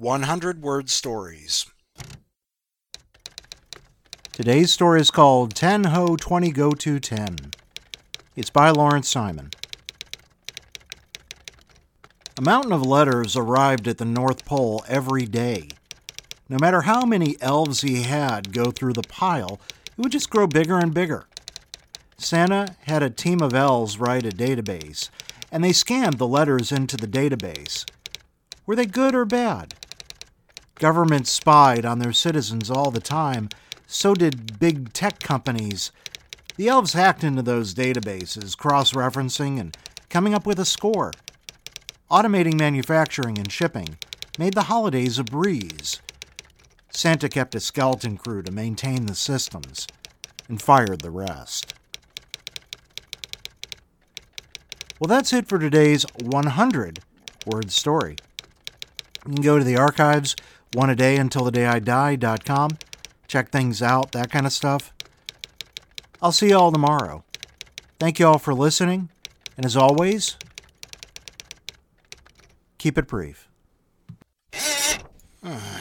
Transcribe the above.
100 Word Stories. Today's story is called 10 Ho 20 Go to 10. It's by Lawrence Simon. A mountain of letters arrived at the North Pole every day. No matter how many elves he had go through the pile, it would just grow bigger and bigger. Santa had a team of elves write a database, and they scanned the letters into the database. Were they good or bad? Governments spied on their citizens all the time, so did big tech companies. The elves hacked into those databases, cross referencing and coming up with a score. Automating manufacturing and shipping made the holidays a breeze. Santa kept a skeleton crew to maintain the systems and fired the rest. Well, that's it for today's 100 word story. You can go to the archives, one a day until the day I die.com, check things out, that kind of stuff. I'll see you all tomorrow. Thank you all for listening, and as always, keep it brief.